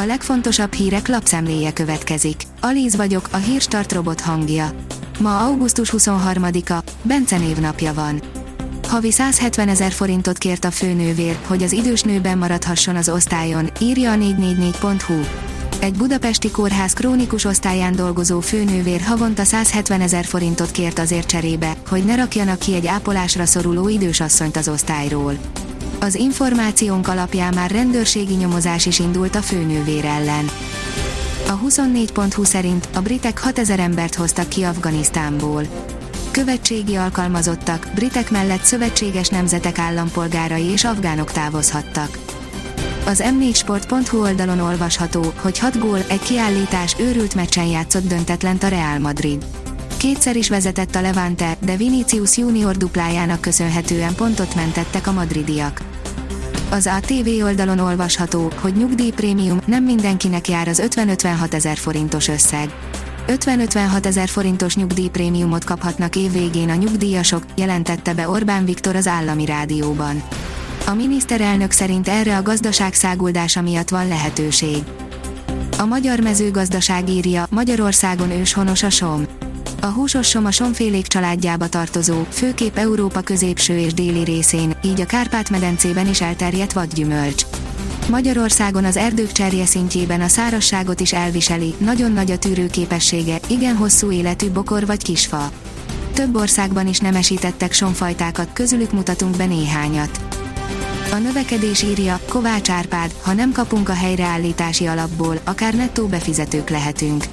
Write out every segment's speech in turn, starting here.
A legfontosabb hírek lapszemléje következik. Alíz vagyok, a hírstart robot hangja. Ma augusztus 23-a, Bence névnapja van. Havi 170 ezer forintot kért a főnővér, hogy az idős nőben maradhasson az osztályon, írja a 444.hu. Egy budapesti kórház krónikus osztályán dolgozó főnővér havonta 170 ezer forintot kért azért cserébe, hogy ne rakjanak ki egy ápolásra szoruló idősasszonyt az osztályról. Az információnk alapján már rendőrségi nyomozás is indult a főnővér ellen. A 24.20 szerint a britek 6000 embert hoztak ki Afganisztánból. Követségi alkalmazottak, britek mellett szövetséges nemzetek állampolgárai és afgánok távozhattak. Az m4sport.hu oldalon olvasható, hogy 6 gól, egy kiállítás őrült meccsen játszott döntetlent a Real Madrid. Kétszer is vezetett a Levante, de Vinicius junior duplájának köszönhetően pontot mentettek a madridiak. Az ATV oldalon olvasható, hogy nyugdíjprémium nem mindenkinek jár az 50-56 ezer forintos összeg. 50-56 ezer forintos nyugdíjprémiumot kaphatnak évvégén a nyugdíjasok, jelentette be Orbán Viktor az állami rádióban. A miniszterelnök szerint erre a gazdaság száguldása miatt van lehetőség. A magyar mezőgazdaság írja, Magyarországon őshonos a som. A húsos som a somfélék családjába tartozó, főképp Európa középső és déli részén, így a Kárpát-medencében is elterjedt vadgyümölcs. Magyarországon az erdők cserje szintjében a szárasságot is elviseli, nagyon nagy a tűrőképessége, igen hosszú életű bokor vagy kisfa. Több országban is nemesítettek somfajtákat, közülük mutatunk be néhányat. A növekedés írja, Kovács Árpád, ha nem kapunk a helyreállítási alapból, akár nettó befizetők lehetünk.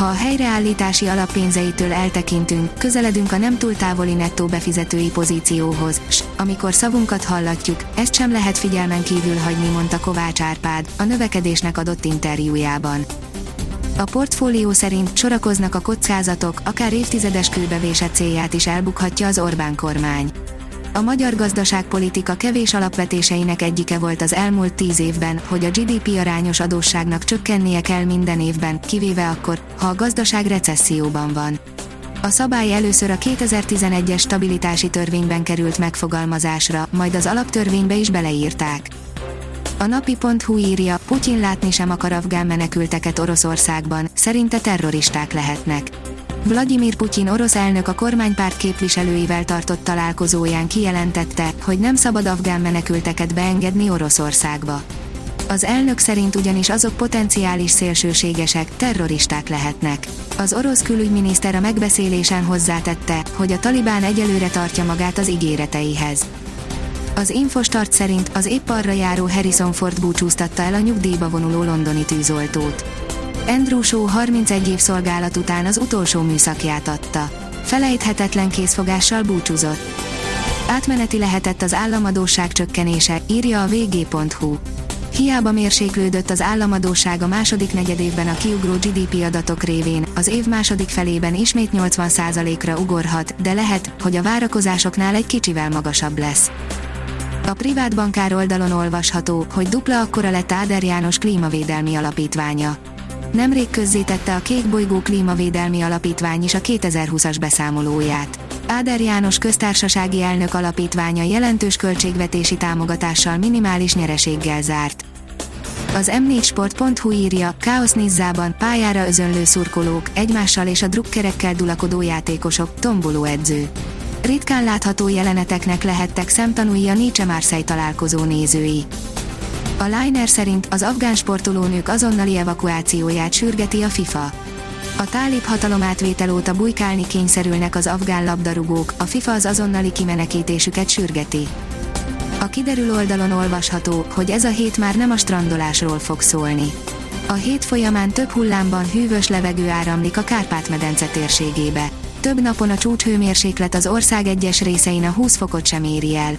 Ha a helyreállítási alappénzeitől eltekintünk, közeledünk a nem túl távoli nettó befizetői pozícióhoz, s amikor szavunkat hallatjuk, ezt sem lehet figyelmen kívül hagyni, mondta Kovács Árpád, a növekedésnek adott interjújában. A portfólió szerint sorakoznak a kockázatok, akár évtizedes kőbevésett célját is elbukhatja az Orbán kormány. A magyar gazdaságpolitika kevés alapvetéseinek egyike volt az elmúlt tíz évben, hogy a GDP arányos adósságnak csökkennie kell minden évben, kivéve akkor, ha a gazdaság recesszióban van. A szabály először a 2011-es stabilitási törvényben került megfogalmazásra, majd az alaptörvénybe is beleírták. A napi.hu írja, Putyin látni sem akar afgán menekülteket Oroszországban, szerinte terroristák lehetnek. Vladimir Putyin orosz elnök a kormánypárt képviselőivel tartott találkozóján kijelentette, hogy nem szabad afgán menekülteket beengedni Oroszországba. Az elnök szerint ugyanis azok potenciális szélsőségesek, terroristák lehetnek. Az orosz külügyminiszter a megbeszélésen hozzátette, hogy a talibán egyelőre tartja magát az ígéreteihez. Az Infostart szerint az épp arra járó Harrison Ford búcsúztatta el a nyugdíjba vonuló londoni tűzoltót. Andrew Shaw 31 év szolgálat után az utolsó műszakját adta. Felejthetetlen készfogással búcsúzott. Átmeneti lehetett az államadóság csökkenése, írja a vg.hu. Hiába mérséklődött az államadóság a második negyedévben a kiugró GDP adatok révén, az év második felében ismét 80%-ra ugorhat, de lehet, hogy a várakozásoknál egy kicsivel magasabb lesz. A privát bankár oldalon olvasható, hogy dupla akkora lett Áder János klímavédelmi alapítványa. Nemrég közzétette a Kék Bolygó Klímavédelmi Alapítvány is a 2020-as beszámolóját. Áder János köztársasági elnök alapítványa jelentős költségvetési támogatással minimális nyereséggel zárt. Az m4sport.hu írja, Káosz Nizzában, pályára özönlő szurkolók, egymással és a drukkerekkel dulakodó játékosok, tomboló edző. Ritkán látható jeleneteknek lehettek szemtanúi a Nietzsche Marseille találkozó nézői. A Liner szerint az afgán sportolónők azonnali evakuációját sürgeti a FIFA. A tálib hatalomátvétel óta bujkálni kényszerülnek az afgán labdarúgók, a FIFA az azonnali kimenekítésüket sürgeti. A kiderül oldalon olvasható, hogy ez a hét már nem a strandolásról fog szólni. A hét folyamán több hullámban hűvös levegő áramlik a Kárpát-medence térségébe. Több napon a csúcshőmérséklet az ország egyes részein a 20 fokot sem éri el.